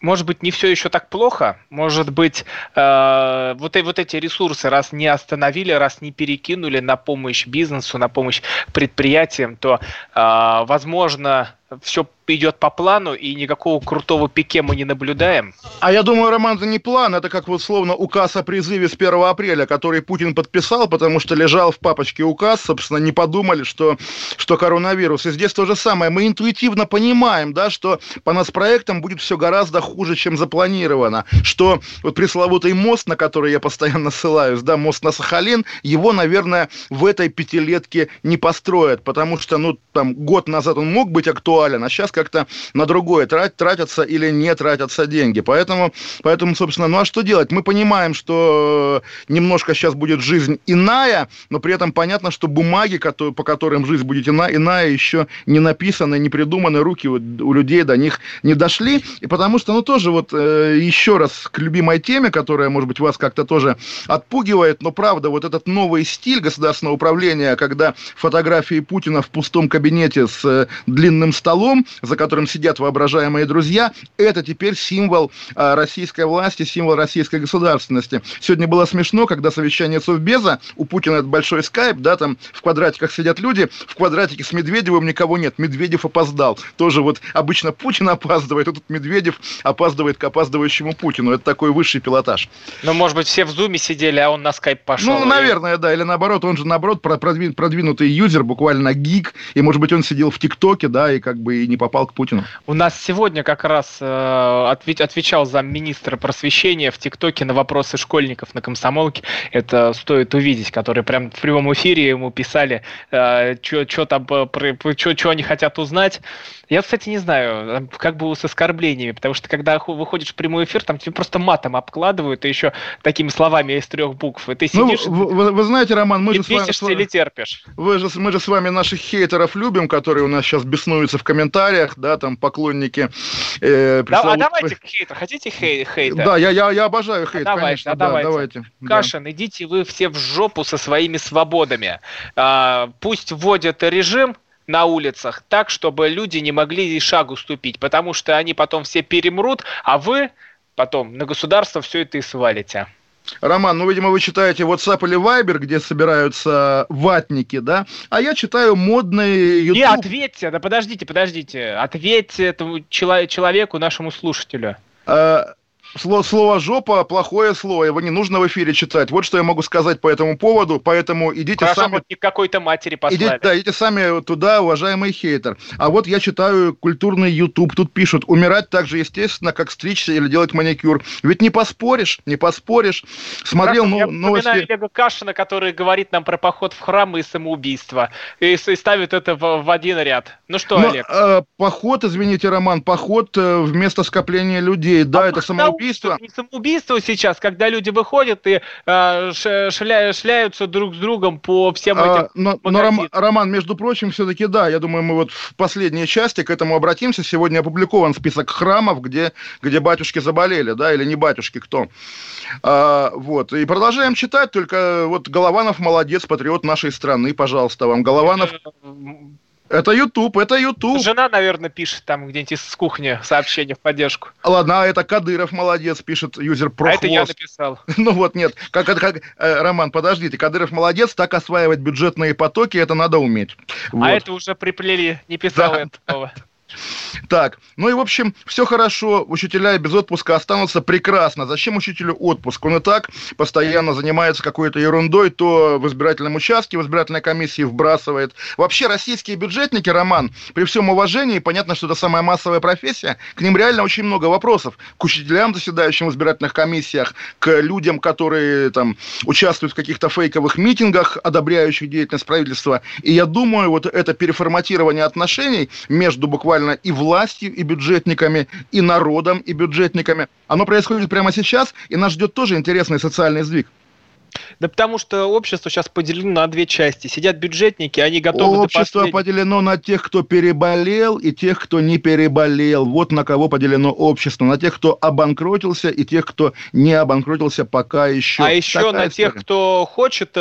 [SPEAKER 2] может быть, не все еще так плохо, может быть, э, вот, вот эти ресурсы, раз не остановили, раз не перекинули на помощь бизнесу, на помощь предприятиям, то, э, возможно, все идет по плану, и никакого крутого пике мы не наблюдаем?
[SPEAKER 3] А я думаю, Роман, это не план, это как вот словно указ о призыве с 1 апреля, который Путин подписал, потому что лежал в папочке указ, собственно, не подумали, что, что коронавирус. И здесь то же самое. Мы интуитивно понимаем, да, что по нас проектам будет все гораздо хуже, чем запланировано. Что вот пресловутый мост, на который я постоянно ссылаюсь, да, мост на Сахалин, его, наверное, в этой пятилетке не построят, потому что, ну, там, год назад он мог быть актуален, а сейчас как-то на другое трат, тратятся или не тратятся деньги. Поэтому, поэтому, собственно, ну а что делать? Мы понимаем, что немножко сейчас будет жизнь иная, но при этом понятно, что бумаги, по которым жизнь будет иная, иная еще не написаны, не придуманы, руки у, у людей до них не дошли. И потому что, ну тоже вот э, еще раз к любимой теме, которая, может быть, вас как-то тоже отпугивает, но правда, вот этот новый стиль государственного управления, когда фотографии Путина в пустом кабинете с э, длинным столом, за которым сидят воображаемые друзья, это теперь символ а, российской власти, символ российской государственности. Сегодня было смешно, когда совещание Совбеза, у Путина это большой скайп, да, там в квадратиках сидят люди, в квадратике с Медведевым никого нет, Медведев опоздал. Тоже вот обычно Путин опаздывает, а тут Медведев опаздывает к опаздывающему Путину. Это такой высший пилотаж.
[SPEAKER 2] Ну, может быть, все в зуме сидели, а он на скайп пошел.
[SPEAKER 3] Ну, и... наверное, да, или наоборот, он же, наоборот, продвинутый юзер, буквально гик, и, может быть, он сидел в ТикТоке, да, и как бы и не попал к Путину.
[SPEAKER 2] У нас сегодня как раз э, ответ, отвечал замминистра просвещения в ТикТоке на вопросы школьников на комсомолке. Это стоит увидеть, которые прям в прямом эфире ему писали, э, что там, что они хотят узнать. Я, кстати, не знаю, как было с оскорблениями, потому что когда выходишь в прямой эфир, там тебе просто матом обкладывают, и еще такими словами из трех букв, и ты ну, сидишь...
[SPEAKER 3] Ну, вы, вы знаете, Роман, мы же с
[SPEAKER 2] вами... или терпишь?
[SPEAKER 3] Вы же, мы же с вами наших хейтеров любим, которые у нас сейчас беснуются в комментариях, да, там поклонники...
[SPEAKER 2] Э, пресловут... А давайте хейтер, хотите хей, хейтер?
[SPEAKER 3] Да, я, я, я обожаю хейт, а давайте, конечно. А
[SPEAKER 2] да, давайте. давайте. Кашин, да. идите вы все в жопу со своими свободами. А, пусть вводят режим, на улицах так, чтобы люди не могли и шагу ступить, потому что они потом все перемрут, а вы потом на государство все это и свалите.
[SPEAKER 3] Роман, ну, видимо, вы читаете WhatsApp или Viber, где собираются ватники, да? А я читаю модные
[SPEAKER 2] YouTube. Не, ответьте, да подождите, подождите. Ответьте этому человеку, нашему слушателю.
[SPEAKER 3] А, Слово, слово «жопа» – плохое слово, его не нужно в эфире читать. Вот что я могу сказать по этому поводу, поэтому идите Хорошо, сами...
[SPEAKER 2] не какой-то матери послали.
[SPEAKER 3] Идите, да, идите сами туда, уважаемый хейтер. А вот я читаю культурный YouTube, тут пишут, умирать так же естественно, как стричься или делать маникюр. Ведь не поспоришь, не поспоришь. Смотрел Хорошо, ну, я новости... Я
[SPEAKER 2] Олега Кашина, который говорит нам про поход в храм и самоубийство, и, и ставит это в, в один ряд. Ну что, Но, Олег?
[SPEAKER 3] Э, поход, извините, Роман, поход э, вместо скопления людей, да, а это самоубийство
[SPEAKER 2] самоубийство. Не самоубийство сейчас, когда люди выходят и э, шля, шляются друг с другом по всем а, этим.
[SPEAKER 3] но, но Ром, Роман, между прочим, все-таки да, я думаю, мы вот в последней части к этому обратимся. Сегодня опубликован список храмов, где, где батюшки заболели, да, или не батюшки, кто. А, вот, и продолжаем читать, только вот Голованов молодец, патриот нашей страны, пожалуйста, вам. Голованов... Это YouTube, это YouTube.
[SPEAKER 2] Жена, наверное, пишет там где-нибудь с кухни сообщение в поддержку.
[SPEAKER 3] Ладно, а это Кадыров молодец, пишет юзер про
[SPEAKER 2] А это я написал. [LAUGHS]
[SPEAKER 3] Ну вот, нет. Как, как, э, Роман, подождите. Кадыров молодец, так осваивать бюджетные потоки, это надо уметь.
[SPEAKER 2] А это уже приплели, не писал
[SPEAKER 3] Да.
[SPEAKER 2] это слово.
[SPEAKER 3] Так, ну и в общем, все хорошо, учителя без отпуска останутся прекрасно. Зачем учителю отпуск? Он и так постоянно занимается какой-то ерундой, то в избирательном участке, в избирательной комиссии вбрасывает. Вообще российские бюджетники, Роман, при всем уважении, понятно, что это самая массовая профессия, к ним реально очень много вопросов. К учителям, заседающим в избирательных комиссиях, к людям, которые там участвуют в каких-то фейковых митингах, одобряющих деятельность правительства. И я думаю, вот это переформатирование отношений между буквально и властью, и бюджетниками, и народом, и бюджетниками, оно происходит прямо сейчас, и нас ждет тоже интересный социальный сдвиг.
[SPEAKER 2] Да потому что общество сейчас поделено на две части. Сидят бюджетники, они готовы
[SPEAKER 3] Общество
[SPEAKER 2] до последнего.
[SPEAKER 3] поделено на тех, кто переболел, и тех, кто не переболел. Вот на кого поделено общество. На тех, кто обанкротился, и тех, кто не обанкротился пока еще.
[SPEAKER 2] А еще
[SPEAKER 3] Такая
[SPEAKER 2] на тех,
[SPEAKER 3] история.
[SPEAKER 2] кто хочет э,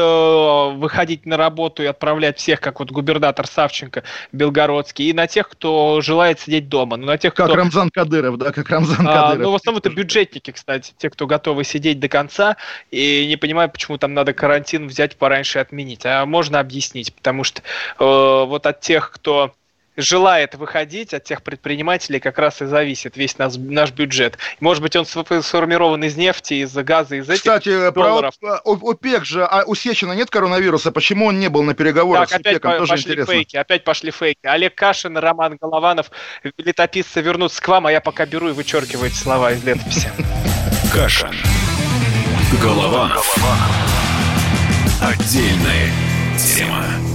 [SPEAKER 2] выходить на работу и отправлять всех, как вот губернатор Савченко Белгородский, и на тех, кто желает сидеть дома. Ну, на тех,
[SPEAKER 3] Как
[SPEAKER 2] кто...
[SPEAKER 3] Рамзан Кадыров, да, как Рамзан
[SPEAKER 2] А,
[SPEAKER 3] Кадыров.
[SPEAKER 2] ну, в основном это бюджетники, кстати, те, кто готовы сидеть до конца и не понимают, почему там надо карантин взять пораньше и отменить. А можно объяснить, потому что э, вот от тех, кто желает выходить, от тех предпринимателей как раз и зависит весь наш, наш бюджет. Может быть, он сф- сформирован из нефти, из газа, из этих
[SPEAKER 3] Кстати, про
[SPEAKER 2] долларов.
[SPEAKER 3] О- О- ОПЕК же, а у Сечина нет коронавируса, почему он не был на переговорах
[SPEAKER 2] Так,
[SPEAKER 3] с
[SPEAKER 2] опять
[SPEAKER 3] ОПЕКом,
[SPEAKER 2] по-
[SPEAKER 3] тоже
[SPEAKER 2] пошли
[SPEAKER 3] интересно.
[SPEAKER 2] фейки, опять пошли фейки. Олег Кашин, Роман Голованов, летописцы вернутся к вам, а я пока беру и вычеркиваю эти слова из летописи.
[SPEAKER 1] Кашин. Голованов. Отдельная тема.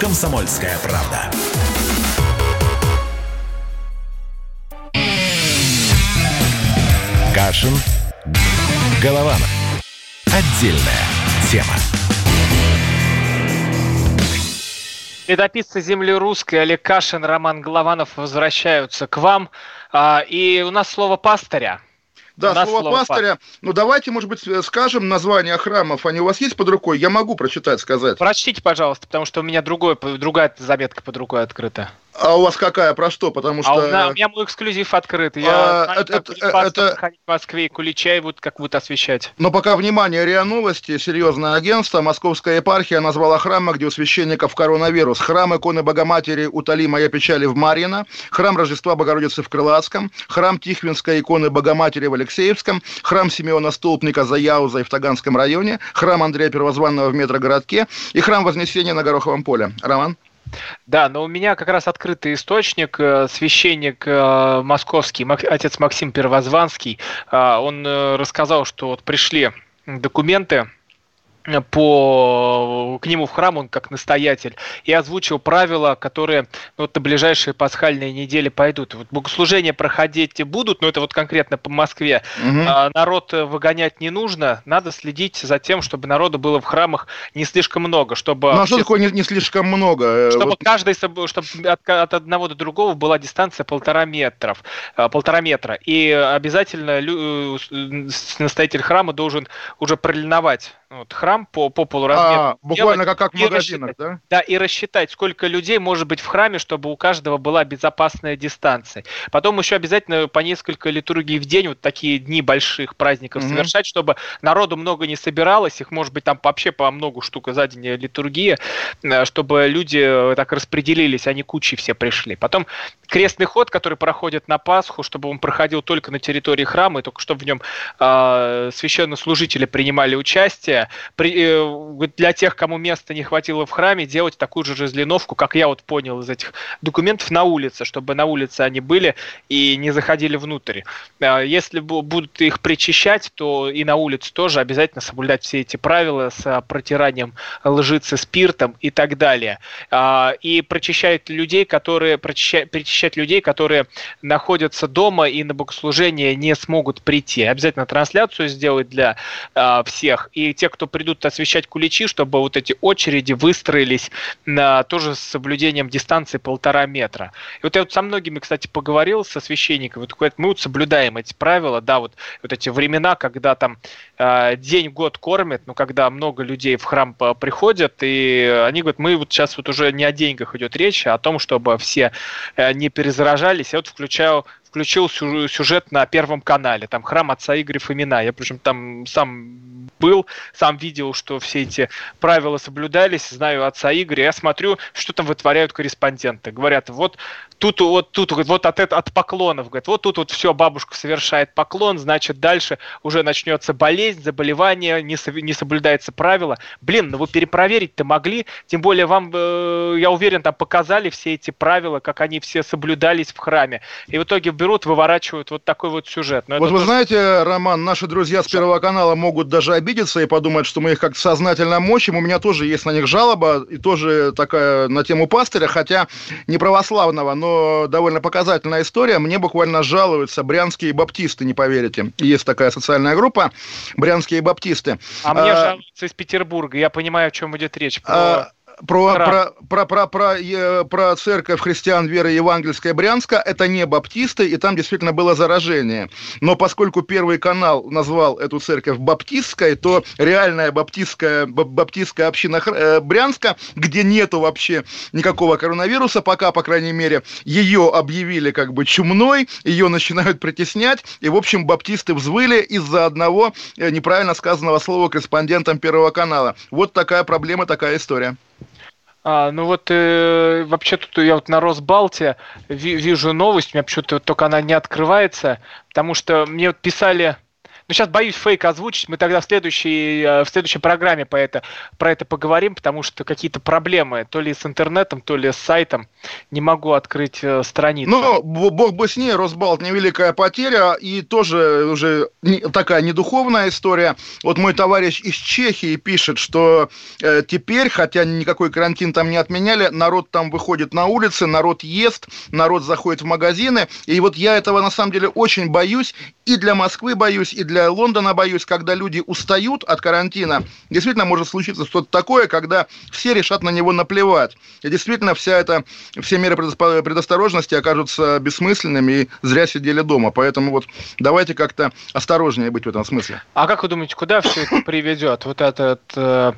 [SPEAKER 1] «Комсомольская правда». Кашин. Голованов. Отдельная тема.
[SPEAKER 2] Летописцы земли русской Олег Кашин, Роман Голованов возвращаются к вам. А, И у нас слово пастыря.
[SPEAKER 3] Да,
[SPEAKER 2] У нас
[SPEAKER 3] слово,
[SPEAKER 2] слово
[SPEAKER 3] пастыря. Ну, давайте, может быть, скажем названия храмов. Они у вас есть под рукой? Я могу прочитать, сказать.
[SPEAKER 2] Прочтите, пожалуйста, потому что у меня другой, другая заметка под рукой открыта.
[SPEAKER 3] А у вас какая? Про что? Потому что...
[SPEAKER 2] А у меня, у меня мой эксклюзив открыт. Я
[SPEAKER 3] А,
[SPEAKER 2] знаю,
[SPEAKER 3] это-
[SPEAKER 2] как
[SPEAKER 3] это-
[SPEAKER 2] будет пастор
[SPEAKER 3] это-
[SPEAKER 2] проходить в Москве и Куличай будут, как будут освещать.
[SPEAKER 3] Но пока внимание, РИА Новости, серьезное агентство, Московская епархия назвала храмы, где у священников коронавирус. Храм иконы Богоматери «Утоли моя печали» в Марьино, храм Рождества Богородицы в Крылатском, храм Тихвинской иконы Богоматери в Алексеевском, храм Симеона Столпника за Яузой в Таганском районе, храм Андрея Первозванного в Метрогородке и храм Вознесения на Гороховом поле. Роман?
[SPEAKER 2] Да, но у меня как раз открытый источник, э, священник э, московский, отец Максим Первозванский, а, он э, рассказал, что вот пришли документы по к нему в храм, он как настоятель, и озвучил правила, которые ну, вот на ближайшие пасхальные недели пойдут. Вот богослужения проходить будут, но это вот конкретно по Москве.
[SPEAKER 3] Мгм.
[SPEAKER 2] А, народ э, выгонять не нужно, надо следить за тем, чтобы народу было в храмах не слишком много, чтобы
[SPEAKER 3] Ну а что такое не, не слишком много? Э,
[SPEAKER 2] чтобы
[SPEAKER 3] вот
[SPEAKER 2] каждый, чтобы от, от одного до другого была дистанция полтора метров, э, полтора метра. И обязательно лю- настоятель храма должен уже пролиновать вот, храм по, по полуразмеру.
[SPEAKER 3] а, буквально
[SPEAKER 2] делать
[SPEAKER 3] как, как в магазинах, да?
[SPEAKER 2] Да, и рассчитать, сколько людей может быть в храме, чтобы у каждого была безопасная дистанция. Потом еще обязательно по несколько литургий в день, вот такие дни больших праздников
[SPEAKER 3] Мгм.
[SPEAKER 2] совершать, чтобы народу много не собиралось, их может быть там вообще по много штук за день литургия, э, чтобы люди э, так распределились, они кучей все пришли. Потом крестный ход, который проходит на Пасху, чтобы он проходил только на территории храма, и только чтобы в нем э, священнослужители принимали участие, при, для тех, кому места не хватило в храме, делать такую же разлиновку, как я вот понял из этих документов, на улице, чтобы на улице они были и не заходили внутрь. Если будут их причищать, то и на улице тоже обязательно соблюдать все эти правила с протиранием лжицы спиртом и так далее. И прочищают людей, которые прочищают, причащать людей, которые находятся дома и на богослужение не смогут прийти. Обязательно трансляцию сделать для э, всех. И те, кто придут освещать куличи, чтобы вот эти очереди выстроились на, тоже с соблюдением дистанции полтора метра. И вот я вот со многими, кстати, поговорил со священниками. Вот говорят, мы вот соблюдаем эти правила, да, вот, вот эти времена, когда там э, день-год кормят, ну, когда много людей в храм приходят, и они говорят, мы вот сейчас вот уже не о деньгах идет речь, а о том, чтобы все э, не перезаражались. Я вот включаю включил сюжет на Первом канале, там храм отца Игоря Фомина. Я причем там сам был, сам видел, что все эти правила соблюдались, знаю отца Игоря. Я смотрю, что там вытворяют корреспонденты. Говорят, вот тут вот тут вот от, от поклонов, говорят, вот тут вот все, бабушка совершает поклон, значит дальше уже начнется болезнь, заболевание, не, со, не соблюдается правило. Блин, ну вы перепроверить-то могли, тем более вам, э, я уверен, там показали все эти правила, как они все соблюдались в храме. И в итоге берут, выворачивают вот такой вот сюжет.
[SPEAKER 3] Но вот вы тоже... знаете, Роман, наши друзья с Первого канала могут даже обидеться и подумать, что мы их как-то сознательно мочим. У меня тоже есть на них жалоба, и тоже такая на тему пастыря, хотя не православного, но довольно показательная история. Мне буквально жалуются брянские баптисты, не поверите. Есть такая социальная группа, брянские баптисты.
[SPEAKER 2] А, а мне жалуются из Петербурга, я понимаю, о чем идет речь. Про... А
[SPEAKER 3] про, про, про, про, про, про церковь христиан веры евангельской Брянска, это не баптисты, и там действительно было заражение. Но поскольку Первый канал назвал эту церковь баптистской, то реальная баптистская, баптистская община э, Брянска, где нету вообще никакого коронавируса, пока, по крайней мере, ее объявили как бы чумной, ее начинают притеснять, и, в общем, баптисты взвыли из-за одного э, неправильно сказанного слова корреспондентам Первого канала. Вот такая проблема, такая история.
[SPEAKER 2] А, ну вот э, вообще тут я вот на Росбалте ви, вижу новость, у меня почему-то только она не открывается, потому что мне вот писали но ну, сейчас боюсь фейк озвучить. Мы тогда в следующей, э, в следующей программе по это, про это поговорим, потому что какие-то проблемы то ли с интернетом, то ли с сайтом. Не могу открыть э, страницу.
[SPEAKER 3] Ну, бог бы с ней, Росбалт невеликая потеря. И тоже уже такая недуховная история. Вот мой товарищ из Чехии пишет, что э, теперь, хотя никакой карантин там не отменяли, народ там выходит на улицы, народ ест, народ заходит в магазины. И вот я этого на самом деле очень боюсь. И для Москвы боюсь, и для для Лондона, боюсь, когда люди устают от карантина, действительно может случиться что-то такое, когда все решат на него наплевать. И действительно вся эта, все меры предосторожности окажутся бессмысленными и зря сидели дома. Поэтому вот давайте как-то осторожнее быть в этом смысле.
[SPEAKER 2] А как вы думаете, куда все это приведет? Вот этот... Э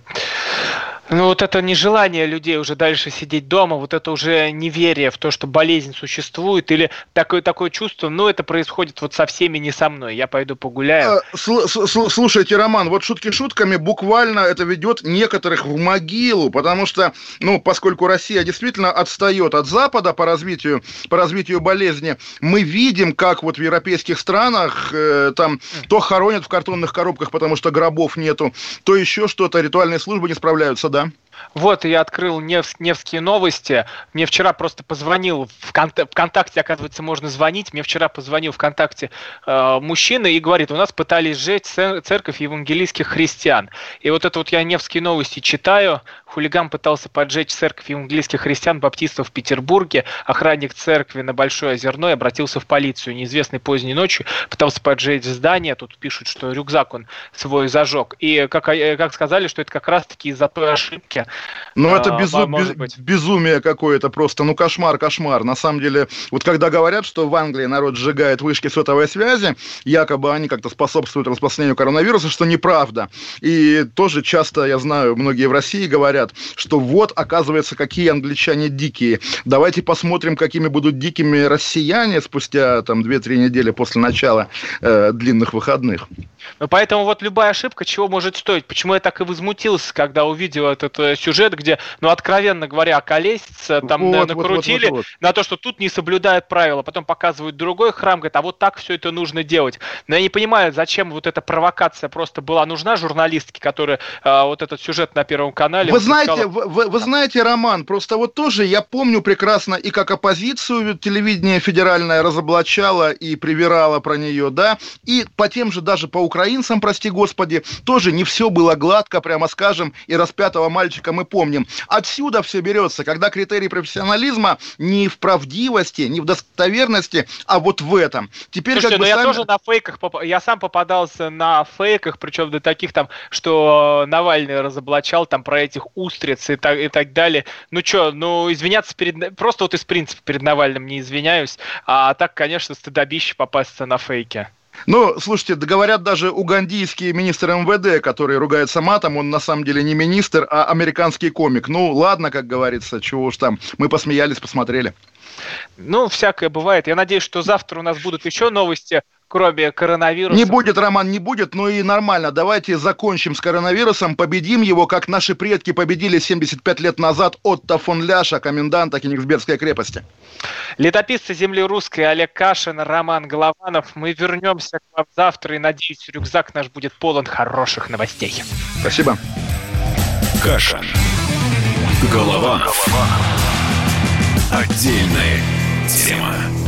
[SPEAKER 2] ну вот это нежелание людей уже дальше сидеть дома, вот это уже неверие в то, что болезнь существует, или такое, такое чувство, ну это происходит вот со всеми, не со мной, я пойду погуляю.
[SPEAKER 3] А, слушайте, Роман, вот шутки шутками, буквально это ведет некоторых в могилу, потому что, ну, поскольку Россия действительно отстает от Запада по развитию, по развитию болезни, мы видим, как вот в европейских странах э, там то хоронят в картонных коробках, потому что гробов нету, то еще что-то, ритуальные службы не справляются, да?
[SPEAKER 2] Вот, я открыл Нев, Невские новости. Мне вчера просто позвонил в ВКонтакте, оказывается, можно звонить. Мне вчера позвонил ВКонтакте э, мужчина и говорит, у нас пытались сжечь церковь евангелийских христиан. И вот это вот я Невские новости читаю. Хулиган пытался поджечь церковь евангелийских христиан баптистов в Петербурге. Охранник церкви на Большой Озерной обратился в полицию. Неизвестный поздней ночью пытался поджечь здание. Тут пишут, что рюкзак он свой зажег. И как, э, как сказали, что это как раз-таки из-за той ошибки,
[SPEAKER 3] ну, это а, безу... без... безумие какое-то просто, ну, кошмар, кошмар. На самом деле, вот когда говорят, что в Англии народ сжигает вышки сотовой связи, якобы они как-то способствуют распространению коронавируса, что неправда. И тоже часто, я знаю, многие в России говорят, что вот, оказывается, какие англичане дикие. Давайте посмотрим, какими будут дикими россияне спустя там 2-3 недели после начала э, длинных выходных.
[SPEAKER 2] Ну, поэтому вот любая ошибка чего может стоить? Почему я так и возмутился, когда увидел этот э, сюжет, где, ну, откровенно говоря, колесица, там вот, накрутили вот, вот, вот, вот. на то, что тут не соблюдают правила, потом показывают другой храм, говорят, а вот так все это нужно делать. Но я не понимаю, зачем вот эта провокация просто была нужна журналистке, которая а, вот этот сюжет на Первом канале...
[SPEAKER 3] Вы знаете, вы, вы знаете, Роман, просто вот тоже я помню прекрасно и как оппозицию телевидение федеральное разоблачало и привирало про нее, да, и по тем же даже по украинцам, прости господи, тоже не все было гладко, прямо скажем, и распятого мальчика мы помним. Отсюда все берется, когда критерий профессионализма не в правдивости, не в достоверности, а вот в этом.
[SPEAKER 2] Теперь Слушайте, как бы ну сами... я тоже на фейках, я сам попадался на фейках, причем до таких там, что Навальный разоблачал там про этих устриц и так, и так далее. Ну что, ну извиняться перед... Просто вот из принципа перед Навальным не извиняюсь, а так, конечно, стыдобище попасться на фейке.
[SPEAKER 3] Ну, слушайте, говорят даже угандийский министр МВД, который ругается матом, он на самом деле не министр, а американский комик. Ну, ладно, как говорится, чего уж там. Мы посмеялись, посмотрели.
[SPEAKER 2] Ну, всякое бывает. Я надеюсь, что завтра у нас будут еще новости кроме коронавируса.
[SPEAKER 3] Не будет, Роман, не будет, ну и нормально. Давайте закончим с коронавирусом, победим его, как наши предки победили 75 лет назад Отто фон Ляша, коменданта Кенигсбергской крепости.
[SPEAKER 2] Летописцы земли русской Олег Кашин, Роман Голованов. Мы вернемся к вам завтра и, надеюсь, рюкзак наш будет полон хороших новостей.
[SPEAKER 3] Спасибо.
[SPEAKER 1] Кашин. Голованов. Отдельная тема.